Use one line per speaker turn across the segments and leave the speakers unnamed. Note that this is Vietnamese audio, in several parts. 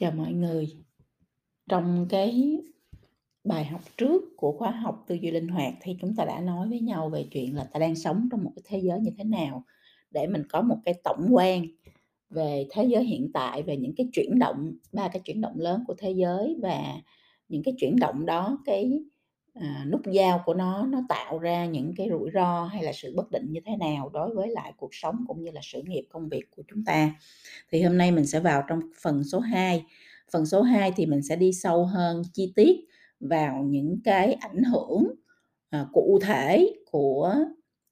Chào mọi người. Trong cái bài học trước của khóa học tư duy linh hoạt thì chúng ta đã nói với nhau về chuyện là ta đang sống trong một cái thế giới như thế nào để mình có một cái tổng quan về thế giới hiện tại, về những cái chuyển động, ba cái chuyển động lớn của thế giới và những cái chuyển động đó, cái, à, nút giao của nó nó tạo ra những cái rủi ro hay là sự bất định như thế nào đối với lại cuộc sống cũng như là sự nghiệp, công việc của chúng ta. Thì hôm nay mình sẽ vào trong phần số 2. Phần số 2 thì mình sẽ đi sâu hơn chi tiết vào những cái ảnh hưởng, à, cụ thể của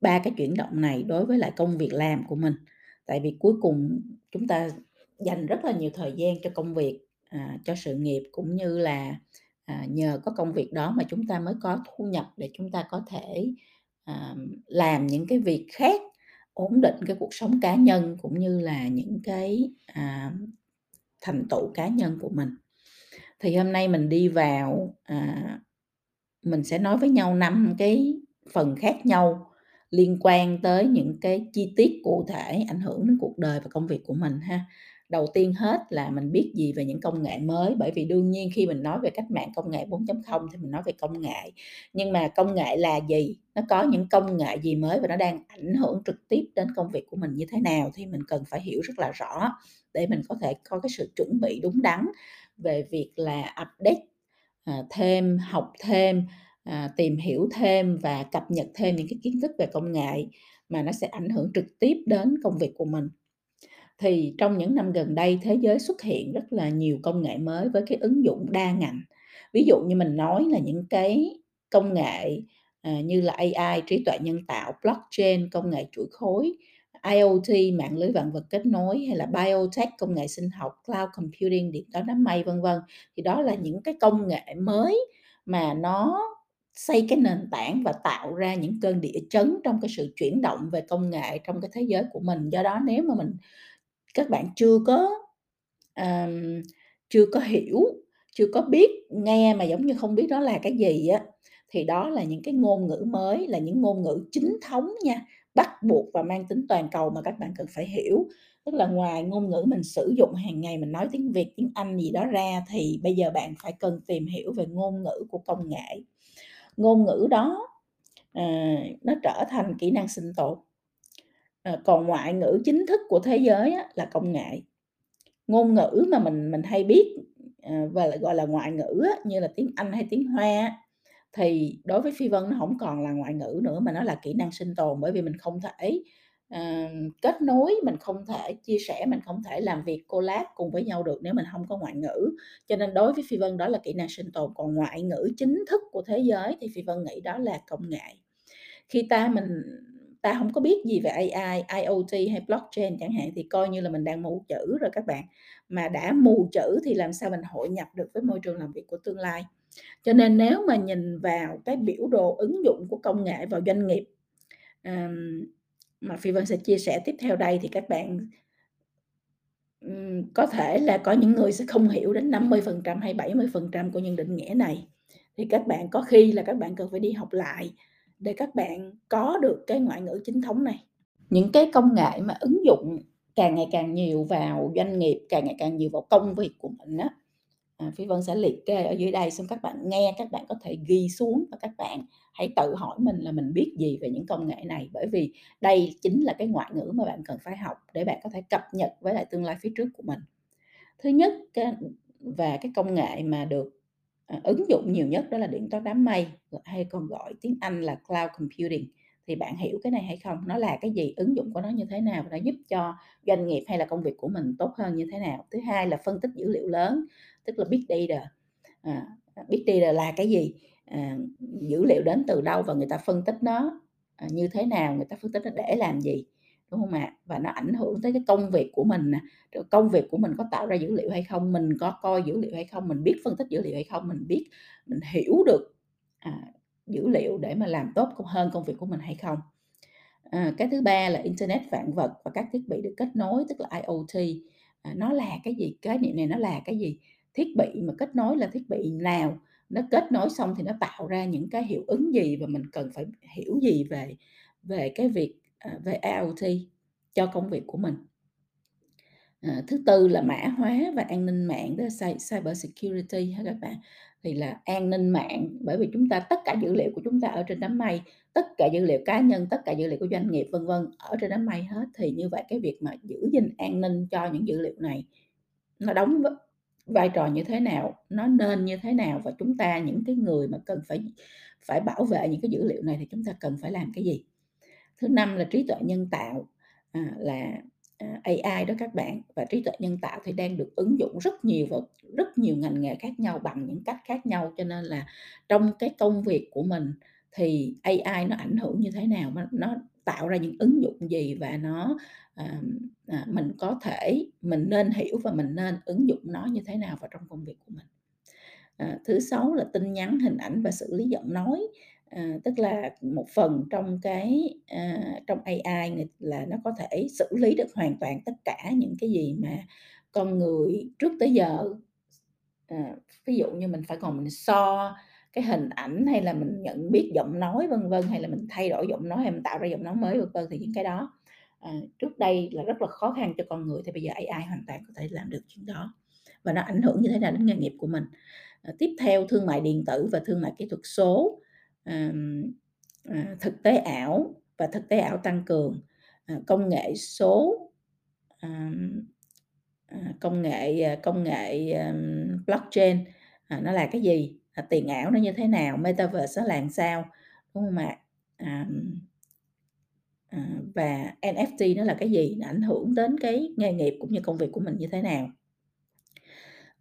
ba cái chuyển động này đối với lại công việc làm của mình. Tại vì cuối cùng chúng ta dành rất là nhiều thời gian cho công việc, à, cho sự nghiệp cũng như là, à, nhờ có công việc đó mà chúng ta mới có thu nhập để chúng ta có thể, à, làm những cái việc khác, ổn định cái cuộc sống cá nhân cũng như là những cái, à, thành tựu cá nhân của mình. Thì hôm nay mình đi vào, à, mình sẽ nói với nhau năm cái phần khác nhau liên quan tới những cái chi tiết cụ thể ảnh hưởng đến cuộc đời và công việc của mình ha. Đầu tiên hết là mình biết gì về những công nghệ mới, bởi vì đương nhiên khi mình nói về cách mạng công nghệ 4.0 thì mình nói về công nghệ. Nhưng mà công nghệ là gì? Nó có những công nghệ gì mới và nó đang ảnh hưởng trực tiếp đến công việc của mình như thế nào thì mình cần phải hiểu rất là rõ để mình có thể có cái sự chuẩn bị đúng đắn về việc là update, à, thêm, học thêm, à, tìm hiểu thêm và cập nhật thêm những cái kiến thức về công nghệ mà nó sẽ ảnh hưởng trực tiếp đến công việc của mình. Thì trong những năm gần đây thế giới xuất hiện rất là nhiều công nghệ mới với cái ứng dụng đa ngành. Ví dụ như mình nói là những cái công nghệ, à, như là AI, trí tuệ nhân tạo, blockchain, công nghệ chuỗi khối, IoT, mạng lưới vạn vật kết nối hay là biotech, công nghệ sinh học, cloud computing, điện toán đám mây, vân vân. Thì đó là những cái công nghệ mới mà nó xây cái nền tảng và tạo ra những cơn địa chấn trong cái sự chuyển động về công nghệ trong cái thế giới của mình. Do đó nếu mà mình các bạn chưa có, um, chưa có hiểu, chưa có biết, nghe mà giống như không biết đó là cái gì á, thì đó là những cái ngôn ngữ mới, là những ngôn ngữ chính thống nha, bắt buộc và mang tính toàn cầu mà các bạn cần phải hiểu. Tức là ngoài ngôn ngữ mình sử dụng hàng ngày, mình nói tiếng Việt, tiếng Anh gì đó ra thì bây giờ bạn phải cần tìm hiểu về ngôn ngữ của công nghệ. Ngôn ngữ đó, uh, nó trở thành kỹ năng sinh tồn. Ờ, còn ngoại ngữ chính thức của thế giới á là công nghệ. Ngôn ngữ mà mình mình hay biết, ờ, và lại gọi là ngoại ngữ á, như là tiếng Anh hay tiếng Hoa á, thì đối với Phi Vân nó không còn là ngoại ngữ nữa mà nó là kỹ năng sinh tồn. Bởi vì mình không thể, ờ, kết nối, mình không thể chia sẻ, mình không thể làm việc collab cùng với nhau được nếu mình không có ngoại ngữ. Cho nên đối với Phi Vân đó là kỹ năng sinh tồn, còn ngoại ngữ chính thức của thế giới thì Phi Vân nghĩ đó là công nghệ. Khi ta mình ta không có biết gì về AI, IoT hay blockchain chẳng hạn thì coi như là mình đang mù chữ rồi các bạn. Mà đã mù chữ thì làm sao mình hội nhập được với môi trường làm việc của tương lai. Cho nên nếu mà nhìn vào cái biểu đồ ứng dụng của công nghệ vào doanh nghiệp, um, mà Phi Vân sẽ chia sẻ tiếp theo đây thì các bạn um, có thể là có những người sẽ không hiểu đến 50% hay 70% của những định nghĩa này. Thì các bạn có khi là các bạn cần phải đi học lại để các bạn có được cái ngoại ngữ chính thống này. Những cái công nghệ mà ứng dụng càng ngày càng nhiều vào doanh nghiệp, càng ngày càng nhiều vào công việc của mình á, à, Phi Vân sẽ liệt kê ở dưới đây xong các bạn nghe, các bạn có thể ghi xuống và các bạn hãy tự hỏi mình là mình biết gì về những công nghệ này. Bởi vì đây chính là cái ngoại ngữ mà bạn cần phải học để bạn có thể cập nhật với lại tương lai phía trước của mình. Thứ nhất, cái và cái công nghệ mà được, À, ứng dụng nhiều nhất đó là điện toán đám mây, hay còn gọi tiếng Anh là cloud computing. Thì bạn hiểu cái này hay không? Nó là cái gì? Ứng dụng của nó như thế nào? Và nó giúp cho doanh nghiệp hay là công việc của mình tốt hơn như thế nào? Thứ hai là phân tích dữ liệu lớn, tức là Big Data. À, Big Data là cái gì? À, dữ liệu đến từ đâu và người ta phân tích nó, à, như thế nào? Người ta phân tích nó để làm gì? Đúng không ạ? Và nó ảnh hưởng tới cái công việc của mình nè, công việc của mình có tạo ra dữ liệu hay không? Mình có coi dữ liệu hay không? Mình biết phân tích dữ liệu hay không? Mình biết mình hiểu được, à, dữ liệu để mà làm tốt hơn công việc của mình hay không? À, cái thứ ba là Internet vạn vật và các thiết bị được kết nối, tức là IoT. À, nó là cái gì? cái niệm này nó là cái gì? Thiết bị mà kết nối là thiết bị nào? Nó kết nối xong thì nó tạo ra những cái hiệu ứng gì và mình cần phải hiểu gì về về cái việc, À, về IoT cho công việc của mình. À, thứ tư là mã hóa và an ninh mạng, đó là cyber security ha các bạn. Thì là an ninh mạng, bởi vì chúng ta tất cả dữ liệu của chúng ta ở trên đám mây, tất cả dữ liệu cá nhân, tất cả dữ liệu của doanh nghiệp, vân vân, ở trên đám mây hết. Thì như vậy cái việc mà giữ gìn an ninh cho những dữ liệu này nó đóng vai trò như thế nào, nó nên như thế nào và chúng ta những cái người mà cần phải phải bảo vệ những cái dữ liệu này thì chúng ta cần phải làm cái gì? Thứ năm là trí tuệ nhân tạo, à, là à, AI đó các bạn. Và trí tuệ nhân tạo thì đang được ứng dụng rất nhiều vào rất nhiều ngành nghề khác nhau bằng những cách khác nhau. Cho nên là trong cái công việc của mình thì AI nó ảnh hưởng như thế nào nó, nó tạo ra những ứng dụng gì và nó à, à, mình có thể mình nên hiểu và mình nên ứng dụng nó như thế nào vào trong công việc của mình. À, thứ sáu là tin nhắn hình ảnh và xử lý giọng nói à, tức là một phần trong cái à, trong AI là nó có thể xử lý được hoàn toàn tất cả những cái gì mà con người trước tới giờ à, ví dụ như mình phải còn mình so cái hình ảnh hay là mình nhận biết giọng nói vân vân hay là mình thay đổi giọng nói hay mình tạo ra giọng nói mới vân vân thì những cái đó à, trước đây là rất là khó khăn cho con người thì bây giờ AI hoàn toàn có thể làm được chuyện đó và nó ảnh hưởng như thế nào đến nghề nghiệp của mình. À, tiếp theo thương mại điện tử và thương mại kỹ thuật số. À, thực tế ảo và thực tế ảo tăng cường. À, công nghệ số à, công nghệ công nghệ blockchain nó là cái gì? Tiền ảo nó như thế nào? Metaverse nó là sao? Đúng không ạ? À, à, và NFT nó là cái gì? Nó ảnh hưởng đến cái nghề nghiệp cũng như công việc của mình như thế nào?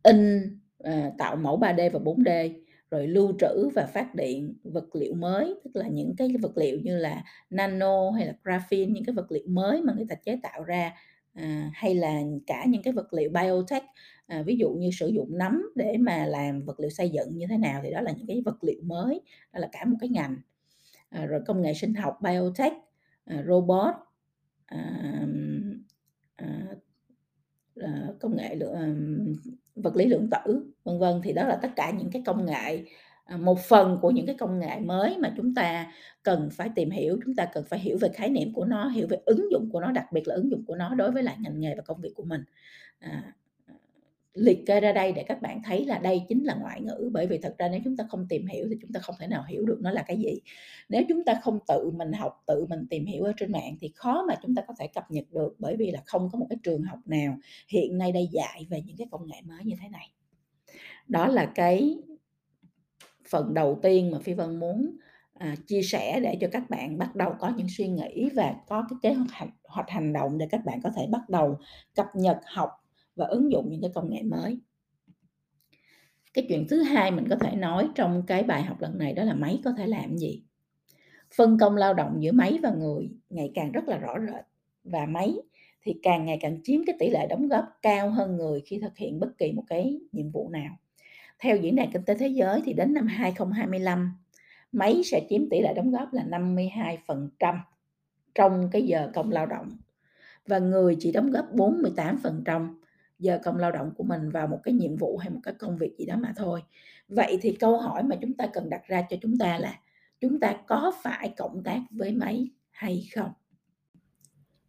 In à, tạo mẫu 3D và 4D rồi lưu trữ và phát điện vật liệu mới tức là những cái vật liệu như là nano hay là graphene những cái vật liệu mới mà người ta chế tạo ra à, hay là cả những cái vật liệu biotech à, ví dụ như sử dụng nấm để mà làm vật liệu xây dựng như thế nào thì đó là những cái vật liệu mới đó là cả một cái ngành. À, rồi công nghệ sinh học biotech à, robot à, à, à công nghệ à, vật lý lượng tử vân vân. Thì đó là tất cả những cái công nghệ à, một phần của những cái công nghệ mới mà chúng ta cần phải tìm hiểu. Chúng ta cần phải hiểu về khái niệm của nó hiểu về ứng dụng của nó đặc biệt là ứng dụng của nó đối với lại ngành nghề và công việc của mình. À, liệt kê ra đây để các bạn thấy là đây chính là ngoại ngữ. Bởi vì thật ra nếu chúng ta không tìm hiểu thì chúng ta không thể nào hiểu được nó là cái gì. Nếu chúng ta không tự mình học tự mình tìm hiểu ở trên mạng thì khó mà chúng ta có thể cập nhật được bởi vì là không có một cái trường học nào hiện nay đây dạy về những cái công nghệ mới như thế này. Đó là cái phần đầu tiên mà phi vân muốn à, chia sẻ để cho các bạn bắt đầu có những suy nghĩ và có cái kế hoạch hoạch hành động để các bạn có thể bắt đầu cập nhật học và ứng dụng những cái công nghệ mới. Cái chuyện thứ hai mình có thể nói trong cái bài học lần này đó là máy có thể làm gì? Phân công lao động giữa máy và người ngày càng rất là rõ rệt và máy thì càng ngày càng chiếm cái tỷ lệ đóng góp cao hơn người khi thực hiện bất kỳ một cái nhiệm vụ nào. Theo diễn đàn kinh tế thế giới thì đến năm 2025 máy sẽ chiếm tỷ lệ đóng góp là 52% trong cái giờ công lao động và người chỉ đóng góp 48% giờ công lao động của mình vào một cái nhiệm vụ hay một cái công việc gì đó mà thôi. Vậy thì câu hỏi mà chúng ta cần đặt ra cho chúng ta là chúng ta có phải cộng tác với máy hay không?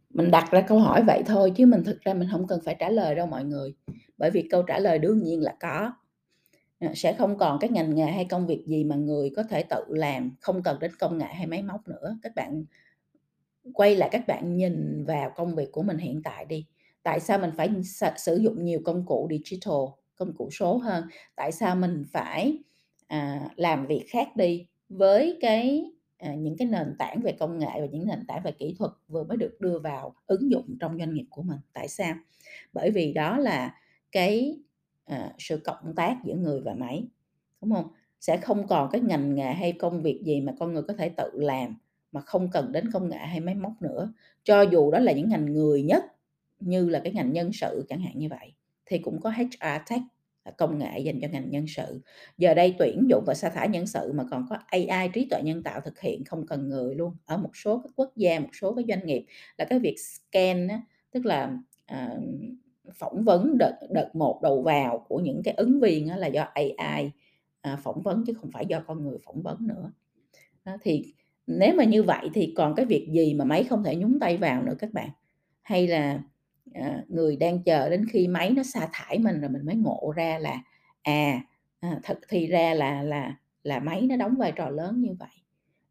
Mình đặt ra câu hỏi vậy thôi chứ mình thực ra mình không cần phải trả lời đâu mọi người. Bởi vì câu trả lời đương nhiên là có. Ờ, sẽ không còn cái ngành nghề hay công việc gì mà người có thể tự làm, không cần đến công nghệ hay máy móc nữa. Các bạn quay lại các bạn nhìn vào công việc của mình hiện tại đi tại sao mình phải sử dụng nhiều công cụ digital công cụ số hơn? Tại sao mình phải à, làm việc khác đi với cái à, những cái nền tảng về công nghệ và những nền tảng về kỹ thuật vừa mới được đưa vào ứng dụng trong doanh nghiệp của mình? Tại sao? Bởi vì đó là cái à, sự cộng tác giữa người và máy đúng không? Sẽ không còn cái ngành nghề hay công việc gì mà con người có thể tự làm mà không cần đến công nghệ hay máy móc nữa. Cho dù đó là những ngành người nhất như là cái ngành nhân sự chẳng hạn như vậy thì cũng có HR Tech à, công nghệ dành cho ngành nhân sự. Giờ đây tuyển dụng và sa thải nhân sự mà còn có AI trí tuệ nhân tạo thực hiện không cần người luôn. Ở một số các quốc gia, một số cái doanh nghiệp là cái việc scan á, tức là à, phỏng vấn đợt đợt một đầu vào của những cái ứng viên á, là do AI à, phỏng vấn chứ không phải do con người phỏng vấn nữa. Đó, thì nếu mà như vậy thì còn cái việc gì mà máy không thể nhúng tay vào nữa các bạn? Hay là Ờ, người đang chờ đến khi máy nó sa thải mình rồi mình mới ngộ ra là, à, à, thật thì ra là là là máy nó đóng vai trò lớn như vậy.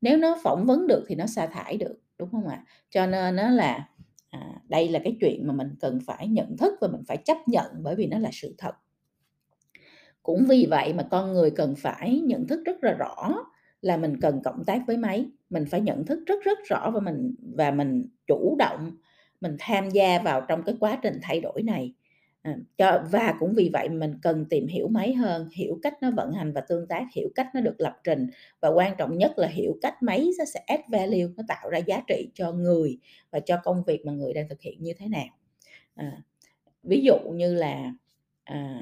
Nếu nó phỏng vấn được thì nó sa thải được, đúng không ạ? Cho nên nó là, à, đây là cái chuyện mà mình cần phải nhận thức và mình phải chấp nhận bởi vì nó là sự thật. Cũng vì vậy mà con người cần phải nhận thức rất là rõ là mình cần cộng tác với máy, mình phải nhận thức rất rất rõ và mình và mình chủ động mình tham gia vào trong cái quá trình thay đổi này. À, cho và cũng vì vậy mình cần tìm hiểu máy hơn, hiểu cách nó vận hành và tương tác, hiểu cách nó được lập trình và quan trọng nhất là hiểu cách máy nó sẽ add value, nó tạo ra giá trị cho người và cho công việc mà người đang thực hiện như thế nào. À, ví dụ như là, à,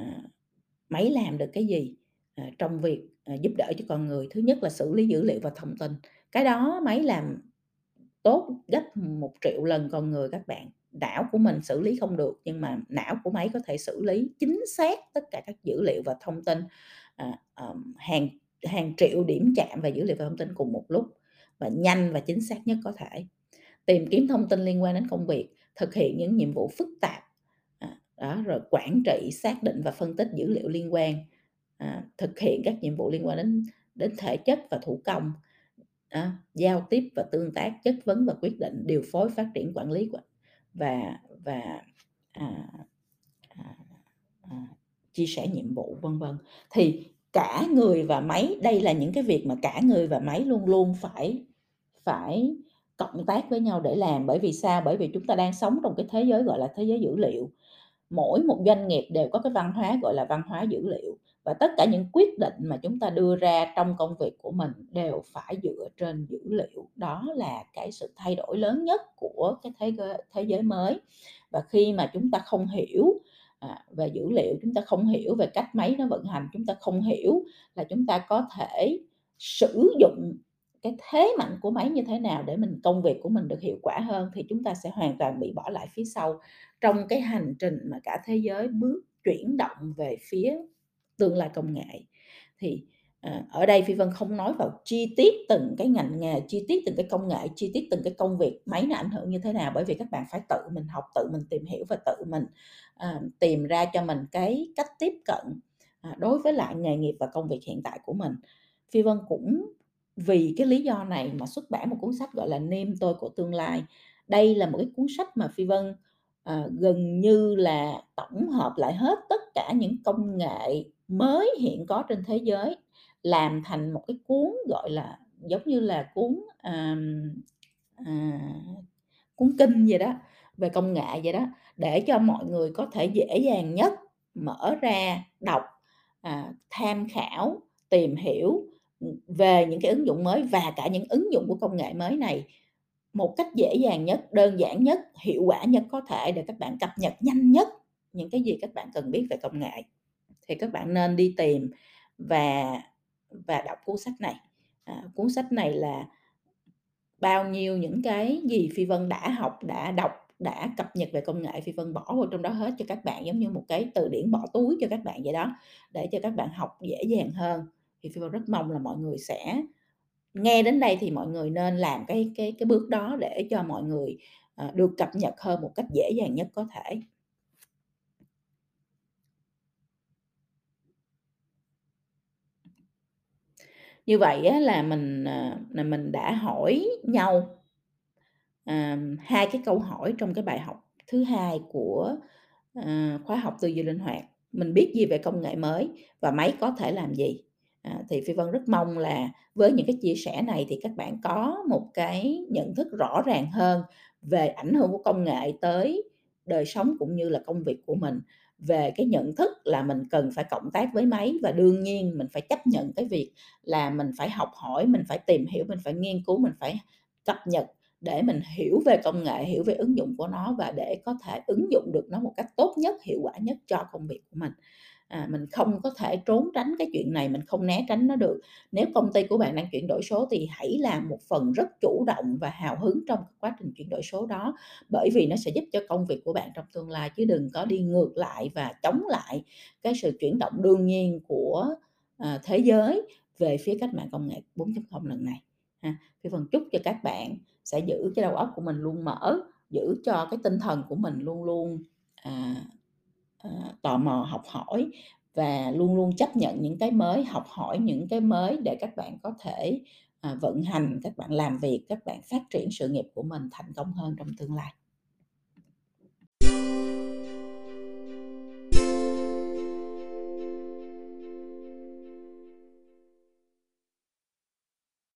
máy làm được cái gì, à, trong việc, à, giúp đỡ cho con người. Thứ nhất là xử lý dữ liệu và thông tin, cái đó máy làm tốt gấp một triệu lần con người các bạn. Não của mình xử lý không được, nhưng mà não của máy có thể xử lý chính xác tất cả các dữ liệu và thông tin, à, à, hàng hàng triệu điểm chạm và dữ liệu và thông tin cùng một lúc và nhanh và chính xác nhất có thể. Tìm kiếm thông tin liên quan đến công việc, thực hiện những nhiệm vụ phức tạp, à, đó, rồi quản trị, xác định và phân tích dữ liệu liên quan, à, thực hiện các nhiệm vụ liên quan đến đến thể chất và thủ công, à, giao tiếp và tương tác, chất vấn và quyết định, điều phối, phát triển, quản lý và và và, à, à, à, chia sẻ nhiệm vụ, vân vân. Thì cả người và máy, đây là những cái việc mà cả người và máy luôn luôn phải phải cộng tác với nhau để làm. Bởi vì sao? Bởi vì chúng ta đang sống trong cái thế giới gọi là thế giới dữ liệu. Mỗi một doanh nghiệp đều có cái văn hóa gọi là văn hóa dữ liệu và tất cả những quyết định mà chúng ta đưa ra trong công việc của mình đều phải dựa trên dữ liệu. Đó là cái sự thay đổi lớn nhất của cái thế thế giới mới. Và khi mà chúng ta không hiểu, à, về dữ liệu, chúng ta không hiểu về cách máy nó vận hành, chúng ta không hiểu là chúng ta có thể sử dụng cái thế mạnh của máy như thế nào để mình công việc của mình được hiệu quả hơn thì chúng ta sẽ hoàn toàn bị bỏ lại phía sau trong cái hành trình mà cả thế giới bước chuyển động về phía tương lai công nghệ. Thì, ờ, ở đây Phi Vân không nói vào chi tiết từng cái ngành nghề, chi tiết từng cái công nghệ, chi tiết từng cái công việc máy nó ảnh hưởng như thế nào, bởi vì các bạn phải tự mình học, tự mình tìm hiểu và tự mình, ờ, tìm ra cho mình cái cách tiếp cận, ờ, đối với lại nghề nghiệp và công việc hiện tại của mình. Phi Vân cũng vì cái lý do này mà xuất bản một cuốn sách gọi là niêm tôi của tương lai". Đây là một cái cuốn sách mà Phi Vân, ờ, gần như là tổng hợp lại hết tất cả những công nghệ mới hiện có trên thế giới, làm thành một cái cuốn, gọi là, giống như là cuốn, à, à, cuốn kinh vậy đó, về công nghệ vậy đó, để cho mọi người có thể dễ dàng nhất mở ra đọc, à, tham khảo, tìm hiểu, ừ, về những cái ứng dụng mới và cả những ứng dụng của công nghệ mới này một cách dễ dàng nhất, đơn giản nhất, hiệu quả nhất có thể để các bạn cập nhật nhanh nhất những cái gì các bạn cần biết về công nghệ. Thì các bạn nên đi tìm và và đọc cuốn sách này. À, cuốn sách này là bao nhiêu những cái gì Phi Vân đã học, đã đọc, đã cập nhật về công nghệ, Phi Vân bỏ vào trong đó hết cho các bạn, giống như một cái từ điển bỏ túi cho các bạn vậy đó, để cho các bạn học dễ dàng hơn. Thì Phi Vân rất mong là mọi người sẽ nghe đến đây thì mọi người nên làm cái cái cái bước đó để cho mọi người, à, được cập nhật hơn một cách dễ dàng nhất có thể. Như vậy á là mình, ờ, là mình đã hỏi nhau, ờ, hai cái câu hỏi trong cái bài học thứ hai của, ờ, khóa học tư duy linh hoạt. Mình biết gì về công nghệ mới và máy có thể làm gì? À, thì Phi Vân rất mong là với những cái chia sẻ này thì các bạn có một cái nhận thức rõ ràng hơn về ảnh hưởng của công nghệ tới đời sống cũng như là công việc của mình. Về cái nhận thức là mình cần phải cộng tác với máy và đương nhiên mình phải chấp nhận cái việc là mình phải học hỏi, mình phải tìm hiểu, mình phải nghiên cứu, mình phải cập nhật để mình hiểu về công nghệ, hiểu về ứng dụng của nó và để có thể ứng dụng được nó một cách tốt nhất, hiệu quả nhất cho công việc của mình. À, mình không có thể trốn tránh cái chuyện này, mình không né tránh nó được. Nếu công ty của bạn đang chuyển đổi số thì hãy làm một phần rất chủ động và hào hứng trong quá trình chuyển đổi số đó, bởi vì nó sẽ giúp cho công việc của bạn trong tương lai, chứ đừng có đi ngược lại và chống lại cái sự chuyển động đương nhiên của, à, thế giới về phía cách mạng công nghệ 4.0 lần này ha. Phi Vân chúc cho các bạn sẽ giữ cái đầu óc của mình luôn mở, giữ cho cái tinh thần của mình luôn luôn à, Ờ, tò mò học hỏi và luôn luôn chấp nhận những cái mới, học hỏi những cái mới để các bạn có thể, à, vận hành, các bạn làm việc, các bạn phát triển sự nghiệp của mình thành công hơn trong tương lai.